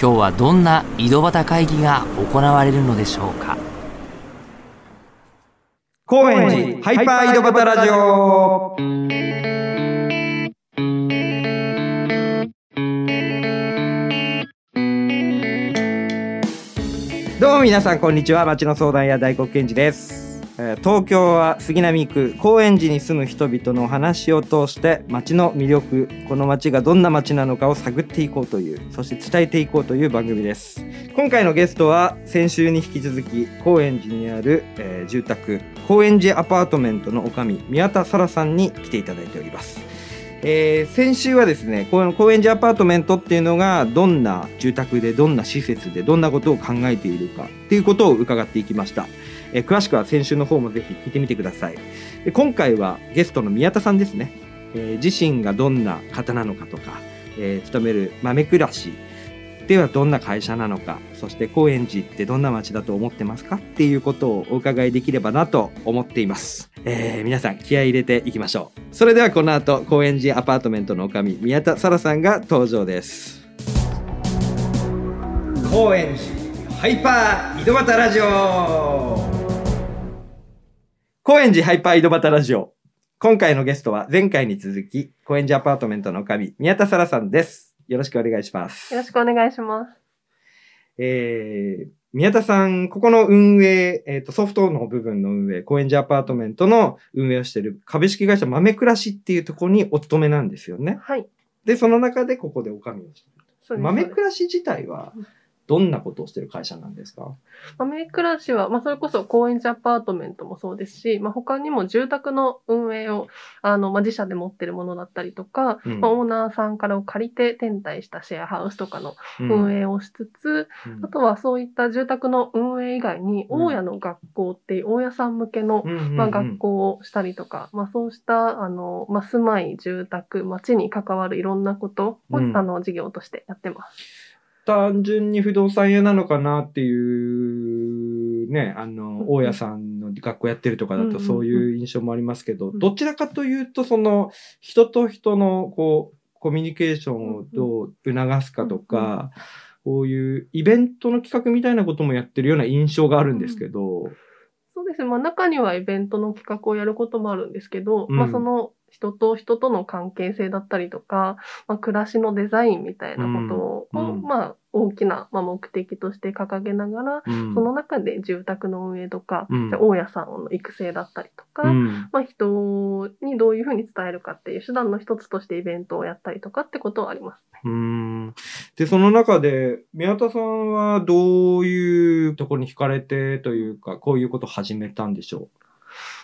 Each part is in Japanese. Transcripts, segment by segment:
今日はどんな井戸端会議が行われるのでしょうか？高円寺ハイパー井戸端ラジオ。どうも皆さんこんにちは。町の相談屋大黒賢治です。東京は杉並区高円寺に住む人々の話を通して町の魅力この町がどんな町なのかを探っていこうというそして伝えていこうという番組です。今回のゲストは先週に引き続き高円寺にある、えー住宅高円寺アパートメントの女将宮田沙羅さんに来ていただいております。えー先週はですねこの高円寺アパートメントっていうのがどんな住宅でどんな施設でどんなことを考えているかっていうことを伺っていきました、えー詳しくは先週の方もぜひ聞いてみてください。で今回はゲストの宮田さんですね、えー自身がどんな方なのかとか、えー勤める豆暮らしではどんな会社なのかそして高円寺ってどんな街だと思ってますか？っていうことをお伺いできればなと思っています、えー皆さん気合い入れていきましょう。それではこの後高円寺アパートメントの女将宮田沙羅さんが登場です。高円寺ハイパー井戸端ラジオ。高円寺ハイパー井戸端ラジオ今回のゲストは前回に続き高円寺アパートメントの女将宮田サラさんですよろしくお願いしますよろしくお願いします。えー、宮田さん、ここの運営、えっ、と、ソフトの部分の運営、高円寺アパートメントの運営をしている株式会社まめくらしっていうところにお勤めなんですよね。はい。で、その中でここで女将をしている。そうですまめくらし自体はうん、どんなことをしている会社なんですか？まめくらしは、まあ、それこそ高円寺アパートメントもそうですし、まあ、他にも住宅の運営を、あの、まあ、自社で持ってるものだったりとか、うん。まあ、オーナーさんからを借りて転退したシェアハウスとかのうん。運営をしつつ、あとはそういった住宅の運営以外に、うん。大家の学校っていう大家さん向けの、うんうんうん。まあ、学校をしたりとか、まあ、そうした、あの、まあ、住まい、住宅、街に関わるいろんなことを、うん。あの、事業としてやってます。単純に不動産屋なのかなっていう、ね、あの、うん。大家さんの学校やってるとかだとそういう印象もありますけど、うん。どちらかというと、その、人と人の、こう、コミュニケーションをどう促すかとか、こういうイベントの企画みたいなこともやってるような印象があるんですけど、そうですね。まあ中にはイベントの企画をやることもあるんですけど、うん。まあその人と人との関係性だったりとか、まあ暮らしのデザインみたいなことを、うん。うん。まあ大きな、まあ、目的として掲げながら、うん。その中で住宅の運営とか、うん。じゃあ大家さんの育成だったりとか、うん。まあ人にどういうふうに伝えるかっていう手段の一つとしてイベントをやったりとかってことはありますね。うん。で、その中で、宮田さんはどういうところに惹かれてというか、こういうことを始めたんでしょ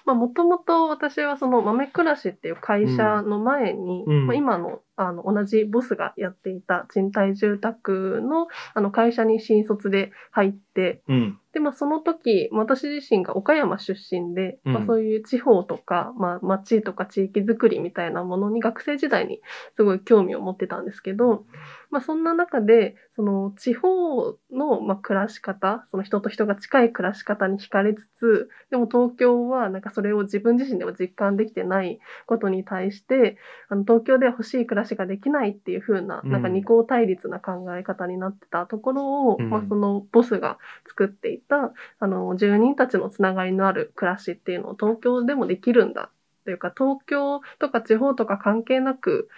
まあ、もともと私はその豆暮らしっていう会社の前に、うん。まあ、今のあの同じボスがやっていた賃貸住宅のあの会社に新卒で入って、ううん。で、まあ、その時、私自身が岡山出身で、うんまあ、そういう地方とか、まあ、町とか地域づくりみたいなものに学生時代にすごい興味を持ってたんですけど、まあ、そんな中で、その地方の、まあ、暮らし方、その人と人が近い暮らし方に惹かれつつ、でも東京はなんかそれを自分自身では実感できてないことに対して、あの東京では欲しい暮らしができないっていう風な、うん。なんか二項対立な考え方になってたところを、うん。まあ、そのボスが作っていた、あの、住人たちのつながりのある暮らしっていうのを東京でもできるんだというか、東京とか地方とか関係なく、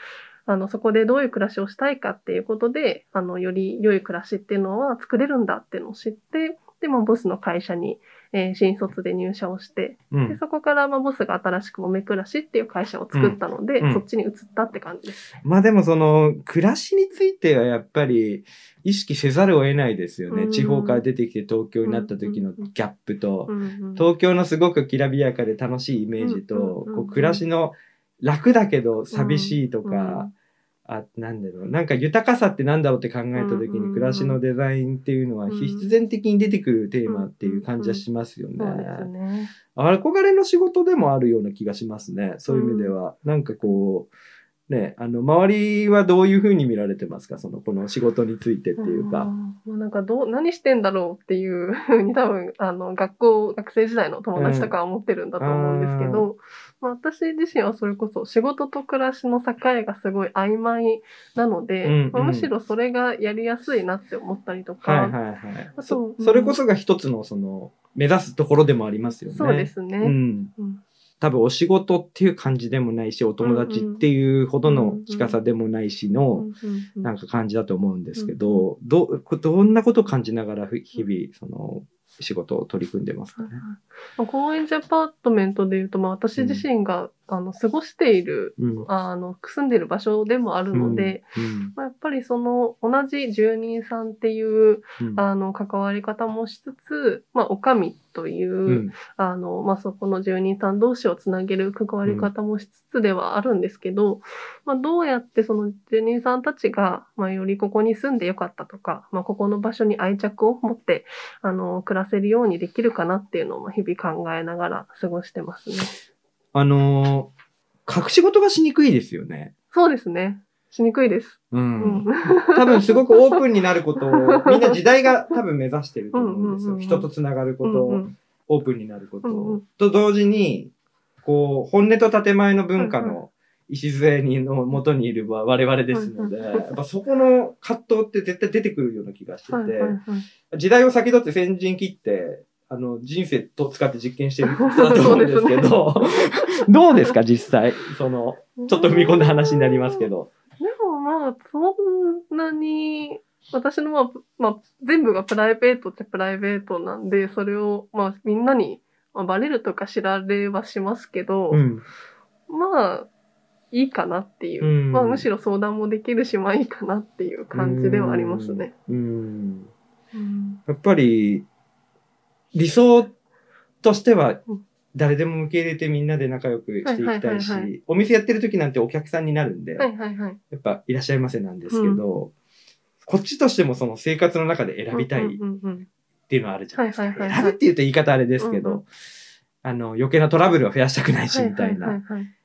あの、そこでどういう暮らしをしたいかっていうことで、あの、より良い暮らしっていうのは作れるんだっていうのを知って、で、まあ、ボスの会社に、えー新卒で入社をして、で、うん。そこから、まあ、ボスが新しくもめ暮らしっていう会社を作ったので、うん。うんそっちに移ったって感じです。まあでもその、暮らしについてはやっぱり意識せざるを得ないですよね。うん。地方から出てきて東京になった時のギャップと、東京のすごくきらびやかで楽しいイメージと、こう暮らしの楽だけど寂しいとか、あ、なんだろう。なんか豊かさってなんだろうって考えた時うんうんうんに暮らしのデザインっていうのはうん必然的に出てくるテーマっていう感じはしますよね。憧れの仕事でもあるような気がしますね。そういう意味では。なんかこう、ね、あの、周りはどういうふうに見られてますか？その、この仕事についてっていうか。んもうなんかどう、何してんだろうっていうふうに多分、あの、学校、学生時代の友達とかは思ってるんだと思うんですけど、まあ、私自身はそれこそ仕事と暮らしの境がすごい曖昧なので、うんうんまあ、むしろそれがやりやすいなって思ったりとか、はいはいはい。あそれこそが一つの、その、目指すところでもありますよね。そうですね。うん。うん多分お仕事っていう感じでもないし、お友達っていうほどの近さでもないしうの、なんか感じだと思うんですけど、どう、どんなことを感じながらふ日々、その、仕事を取り組んでますかね。まあ高円寺アパートメントでいうと、まあ、私自身が、あの過ごしているうん。あの住んでいる場所でもあるので、うん、まあ、やっぱりその同じ住人さんっていううん。あの関わり方もしつつ、まあ、おかみという、うん。あのまあ、そこの住人さん同士をつなげる関わり方もしつつではあるんですけど、まあ、どうやってその住人さんたちが、まあ、よりここに住んでよかったとか、まあ、ここの場所に愛着を持ってあの暮らせるようにできるかなっていうのをまあ日々考えながら過ごしてますね。あのー隠し事がしにくいですよね。そうですね。しにくいです。う。うんん。多分すごくオープンになることを、みんな時代が多分目指してると思うんですよ。うんうんうんうん人とつながることを、うんうんオープンになることをうんうん。と同時に、こう、本音と建前の文化うんの礎にの元にいる我々ですので、やっぱそこの葛藤って絶対出てくるような気がしてて、時代を先取って先陣切って、あの、人生と使って実験してる人だと思うんですけど、どうですか、実際？その、ちょっと踏み込んだ話になりますけど。でもまあ、そんなに、私のまあ、まあ、全部がプライベートっちゃプライベートなんで、それをまあ、みんなに、まあ、バレるとか知られはしますけど、うん。まあ、いいかなっていう。うんまあ、むしろ相談もできるし、まあいいかなっていう感じではありますね。うん。うん。やっぱり、理想としてはうん、誰でも受け入れてみんなで仲良くしていきたいし、お店やってる時なんてお客さんになるんで、はいはいはい。やっぱいらっしゃいませなんですけど、こっちとしてもその生活の中で選びたいっうんうんうんていうのはあるじゃないですか。選ぶって言うと言い方あれですけど、うんうん。あの、余計なトラブルは増やしたくないし、みたいな。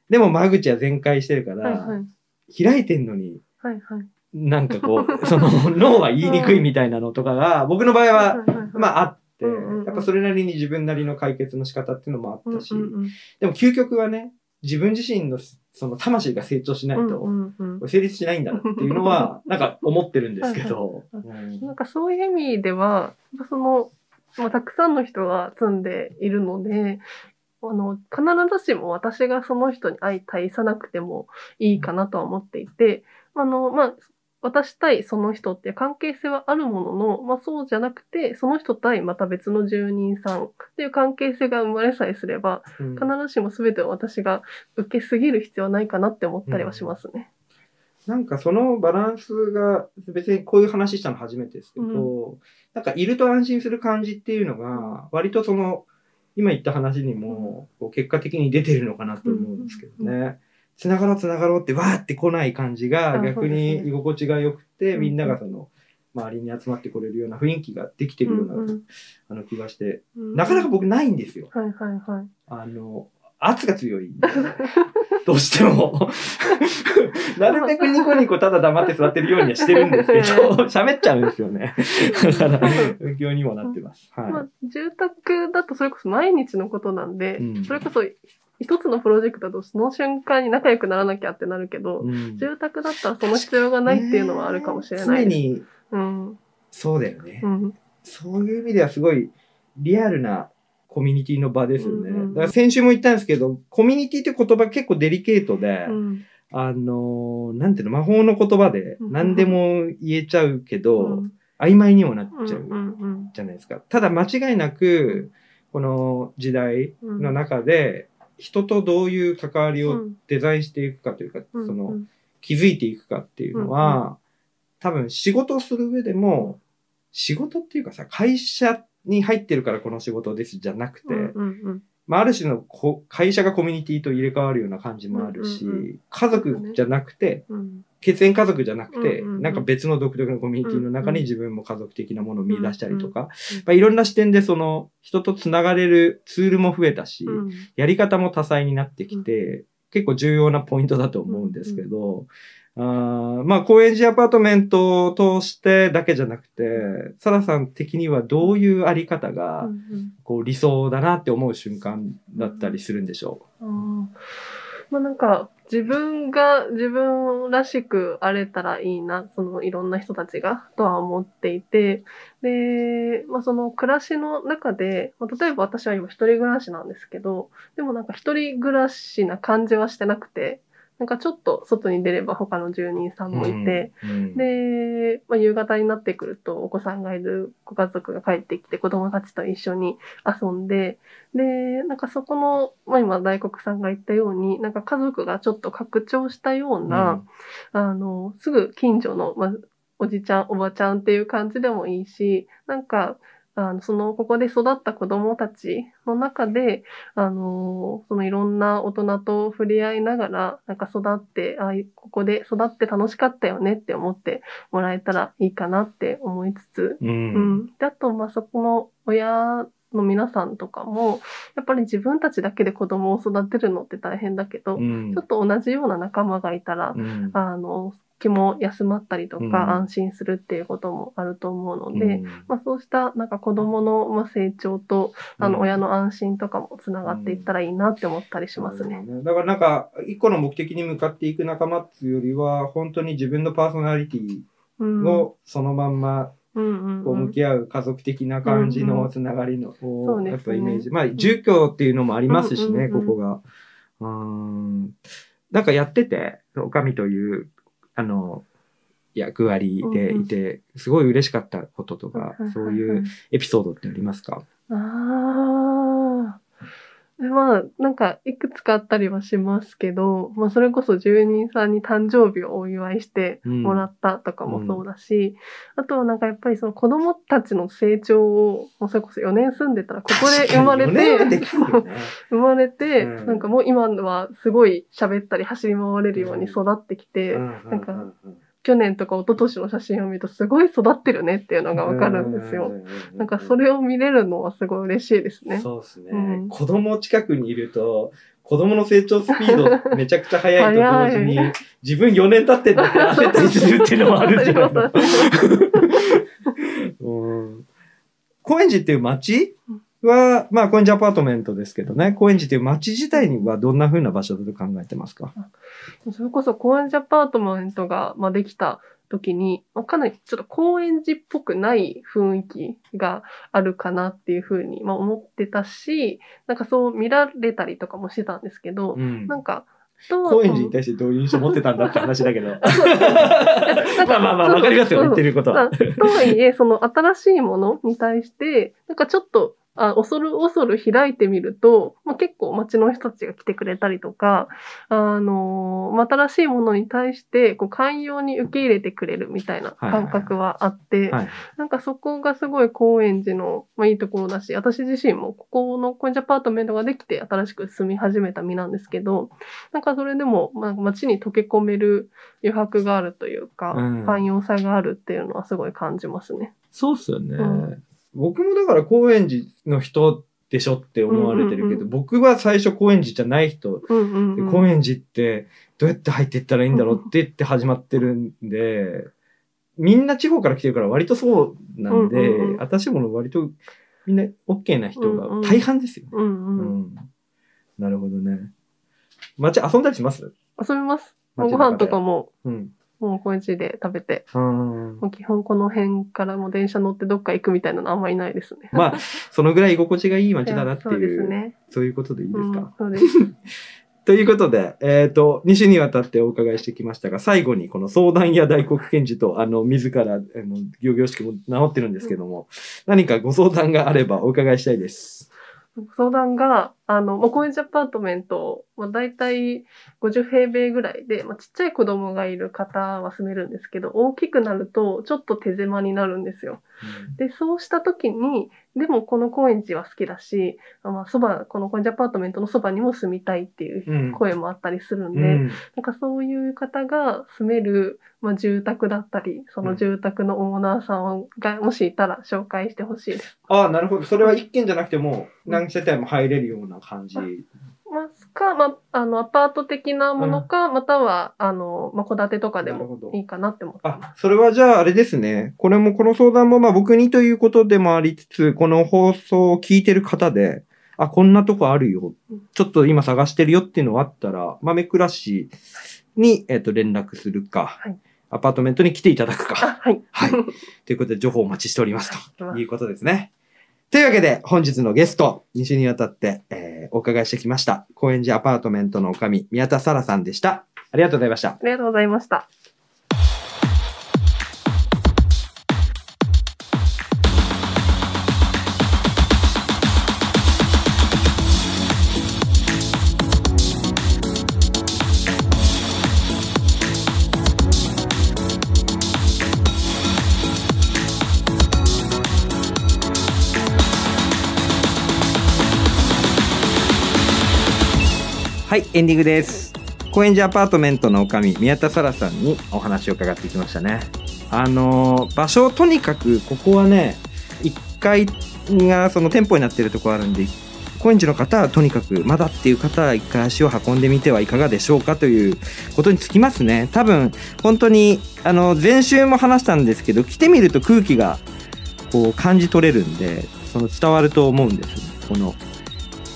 でも間口は全開してるから、はいはい。開いてんのに、はいはい。なんかこう、その、ノーは言いにくいみたいなのとかが、僕の場合は、まああって、うんうんうん。やっぱそれなりに自分なりの解決の仕方っていうのもあったし、うんうんうん。でも究極はね、自分自身のその魂が成長しないと、成立しないんだなっていうのは、なんか思ってるんですけど。はいなんかそういう意味では、その、まあ、たくさんの人が住んでいるので、あの、必ずしも私がその人に相対さなくてもいいかなとは思っていて、あの、まあ、私対その人って関係性はあるものの、まあそうじゃなくて、その人対また別の住人さんっていう関係性が生まれさえすれば、うん。必ずしも全てを私が受けすぎる必要はないかなって思ったりはしますね。なんかそのバランスが、別にこういう話したの初めてですけど、なんかいると安心する感じっていうのが、割とその、今言った話にも、結果的に出てるのかなと思うんですけどね。つながろうつながろうってわーって来ない感じがあ逆に居心地が良くて、うんみんながその、周りに集まってこれるような雰囲気ができてるような、あの気がして、うんなかなか僕ないんですよ。はいはいはい。あの、圧が強い。どうしても。なるべくニコニコただ黙って座ってるようにはしてるんですけど、喋っちゃうんですよね。だから、勉強にもなってます。まはあ、住宅だとそれこそ毎日のことなんで、うんそれこそ一つのプロジェクトだとその瞬間に仲良くならなきゃってなるけど、い。うん住宅だったらその必要がないっていうのはあるかもしれない。常に、うん。そうだよねう。ん。そういう意味ではすごいリアルなコミュニティの場ですよね。うんうんだから先週も言ったんですけど、コミュニティって言葉結構デリケートで、うん。あのーなんていうの、魔法の言葉でうん何でも言えちゃうけど、うん曖昧にもなっちゃう。じゃないですか。ただ間違いなく、この時代うんの中で、人とどういう関わりをうん。デザインしていくかというか、うんその、気づいていくかっていうのは、多分仕事をする上でも、仕事っていうかさ、会社に入ってるからこの仕事ですじゃなくて、うんうんうん。まあ、ある種のこ会社がコミュニティと入れ替わるような感じもあるし、うんうんう家族じゃなくて、うん血縁家族じゃなくて、うんうんうん。なんか別の独特のコミュニティの中に自分も家族的なものを見出したりとか、うんうんまあ、いろんな視点でその人とつながれるツールも増えたし、うん。やり方も多彩になってきて、結構重要なポイントだと思うんですけど、あーまあ、高円寺アパートメントを通してだけじゃなくて、サラさん的にはどういうあり方が、うんうん。こう理想だなって思う瞬間だったりするんでしょあー。まあなんか自分が自分らしくあれたらいいな、そのいろんな人たちがとは思っていて、で、まあその暮らしの中で、まあ、例えば私は今一人暮らしなんですけど、でもなんか一人暮らしな感じはしてなくて、なんかちょっと外に出れば他の住人さんう。もいて、うん、で、まあ、夕方になってくるとお子さんがいるご家族が帰ってきて子供たちと一緒に遊んで、で、なんかそこの、まあ、今大黒さんが言ったように、なんか家族がちょっと拡張したような、あの、すぐ近所の、まあ、おじちゃん、おばちゃんっていう感じでもいいし、なんか、あの、その、ここで育った子供たちの中で、あの、そのいろんな大人と触れ合いながら、なんか育って、あここで育って楽しかったよねって思ってもらえたらいいかなって思いつつ、うん。ううんん。で、あと、まあ、そこの親の皆さんとかも、やっぱり自分たちだけで子供を育てるのって大変だけど、うんちょっと同じような仲間がいたら、うんあの、気も休まったりとか、うん安心するっていうこともあると思うので、うんまあそうしたなんか子供のまあ成長と、あの親の安心とかもつながっていったらいいなって思ったりしますね。だからなんか、一個の目的に向かっていく仲間っていうよりは、本当に自分のパーソナリティうん。をそのまんまこう向き合う家族的な感じのつながりの、やっぱイメージ。まあ、住居っていうのもありますしね、ここが。うーん。なんかやってて、おかみという、あの、役割でいて、すごい嬉しかったこととか、そういうエピソードってありますか？ああ。でまあ、なんか、いくつかあったりはしますけど、まあ、それこそ住人さんに誕生日をお祝いしてもらったとかもそうだし、あとはなんかやっぱりその子供たちの成長を、もうそれこそ4年住んでたら、ここで生まれて、ね。生まれて、うん。なんかもう今はすごい喋ったり走り回れるように育ってきて、なんか去年とか一昨年の写真を見るとすごい育ってるねっていうのがわかるんですよ。なんかそれを見れるのはすごい嬉しいですね。そうですね、うん。子供近くにいると、子供の成長スピード めちゃくちゃ速いと同時に速、自分4年経ってんだって焦ったりするっていうのもあるん。じゃ ん。高円寺っていう街？は、まあ、高円寺アパートメントですけどね、高円寺っていう街自体にはどんな風な場所だと考えてますか？それこそ高円寺アパートメントが、まあ、できた時に、まあ、かなりちょっと高円寺っぽくない雰囲気があるかなっていうふうに、まあ、思ってたし、なんかそう見られたりとかもしてたんですけど、うん。なんか、高円寺に対してどういう印象持ってたんだって話だけど。まあまあまあ、わかりますよ、言ってることは。とはいえ、その新しいものに対して、なんかちょっと、あ恐る恐る開いてみると、まあ、結構街の人たちが来てくれたりとか、あのまあ新しいものに対して、こう、寛容に受け入れてくれるみたいな感覚はあって、はい。なんかそこがすごい高円寺の、まあ、いいところだし、私自身もここの高円寺アパートメントができて新しく住み始めた身なんですけど、なんかそれでも、まあ、街に溶け込める余白があるというか、うん寛容さがあるっていうのはすごい感じますね。そうっすよね。うん僕もだから高円寺の人でしょって思われてるけど、僕は最初高円寺じゃない人、高円寺ってどうやって入っていったらいいんだろうって言って始まってるんで、みんな地方から来てるから割とそうなんで、私も割とみんな OK な人が大半ですよ。ね。なるほどね。街遊んだりします？遊びます。ご飯とかも、うん。もう高円寺で食べて、うんもう基本この辺からもう電車乗ってどっか行くみたいなのあんまりないですね。まあ、そのぐらい居心地がいい街だなってそうですいう、ね。そういうことでいいですか、うん、そうです。ということで、えっ、と、2週にわたってお伺いしてきましたが、最後にこの相談や大黒賢治と、あの、自ら、あの、行々しくも名乗ってるんですけども、何かご相談があればお伺いしたいです。相談が、あの、まあ、高円寺アパートメント、まあ、大体50平米ぐらいで、まあ、ちっちゃい子供がいる方は住めるんですけど、大きくなるとちょっと手狭になるんですよ。で、そうした時に、でもこの高円寺は好きだし、あまあ、そば、この高円寺アパートメントのそばにも住みたいっていう声もあったりするんで、うんなんかそういう方が住める、まあ、住宅だったり、その住宅のオーナーさんがもしいたら紹介してほしいです。ああ、なるほど。それは一軒じゃなくても、何世帯も入れるような感じ。ますか、まあ、あの、アパート的なものか、または、あの、まあ、戸建てとかでもいいかなって思ってまあ、それはじゃああれですね。これも、この相談もまあ僕にということでもありつつ、この放送を聞いてる方で、あ、こんなとこあるようん。ちょっと今探してるよっていうのがあったら、豆倉市に、えっ、と、連絡するか、はいアパートメントに来ていただくか。はい。はい。ということで、情報をお待ちしておりますはということですね。というわけで、本日のゲスト、2週にわたって、えー、お伺いしてきました。高円寺アパートメントの女将、宮田沙羅さんでした。ありがとうございました。ありがとうございました。はい、エンディングです。高円寺アパートメントの女将、宮田沙羅さんにお話を伺ってきましたね。あのー場所、とにかく、ここはね、1階がその店舗になってるとこあるんで、高円寺の方はとにかく、まだっていう方は一回足を運んでみてはいかがでしょうかということにつきますね。多分、本当に、あの、前週も話したんですけど、来てみると空気が、こう、感じ取れるんで、その伝わると思うんですよね。この、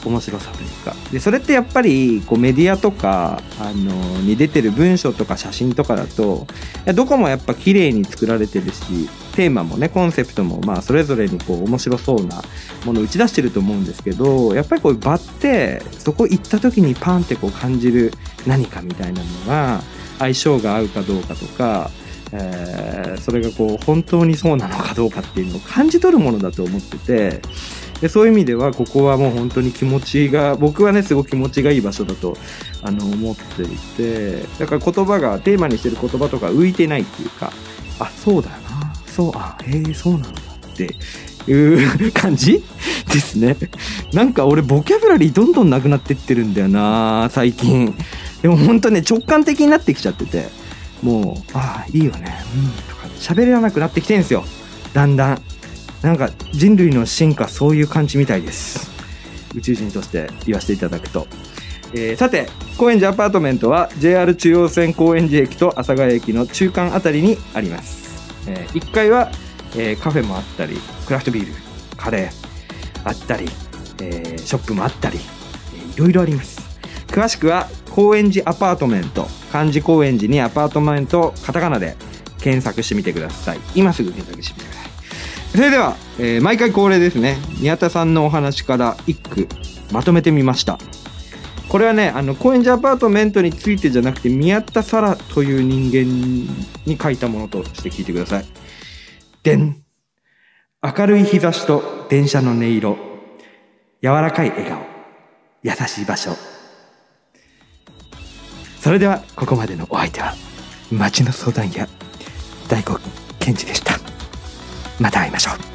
面白さというか。でそれってやっぱりこうメディアとかあのに出てる文章とか写真とかだとどこもやっぱ綺麗に作られてるしテーマもねコンセプトもまあそれぞれにこう面白そうなものを打ち出してると思うんですけどやっぱりこういう場ってそこ行った時にパンってこう感じる何かみたいなのが相性が合うかどうかとかえーそれがこう本当にそうなのかどうかっていうのを感じ取るものだと思っててでそういう意味ではここはもう本当に気持ちが僕はねすごく気持ちがいい場所だとあの思っていてだから言葉がテーマにしてる言葉とか浮いてないっていうかあそうだよなそうあへえそうなんだっていう感じ ですね。なんか俺ボキャブラリーどんどんなくなってってるんだよな最近。でも本当ね直感的になってきちゃっててもうあいいよねうんとか喋れなくなってきてんですよ。だんだん。なんか人類の進化そういう感じみたいです。宇宙人として言わせていただくと、えーさて高円寺アパートメントは JR 中央線高円寺駅と阿佐ヶ谷駅の中間あたりにあります、え1階は、えーカフェもあったりクラフトビールカレーあったり、えーショップもあったり、えーいろいろあります。詳しくは高円寺アパートメント漢字高円寺にアパートメントカタカナで検索してみてください。今すぐ検索してみてください。それでは、えー毎回恒例ですね。宮田さんのお話から一句まとめてみました。これはねあの高円寺アパートメントについてじゃなくて宮田沙羅という人間に書いたものとして聞いてください。でん明るい日差しと電車の音色。柔らかい笑顔。優しい場所。それではここまでのお相手は町の相談屋大悟健二でした。また会いましょう。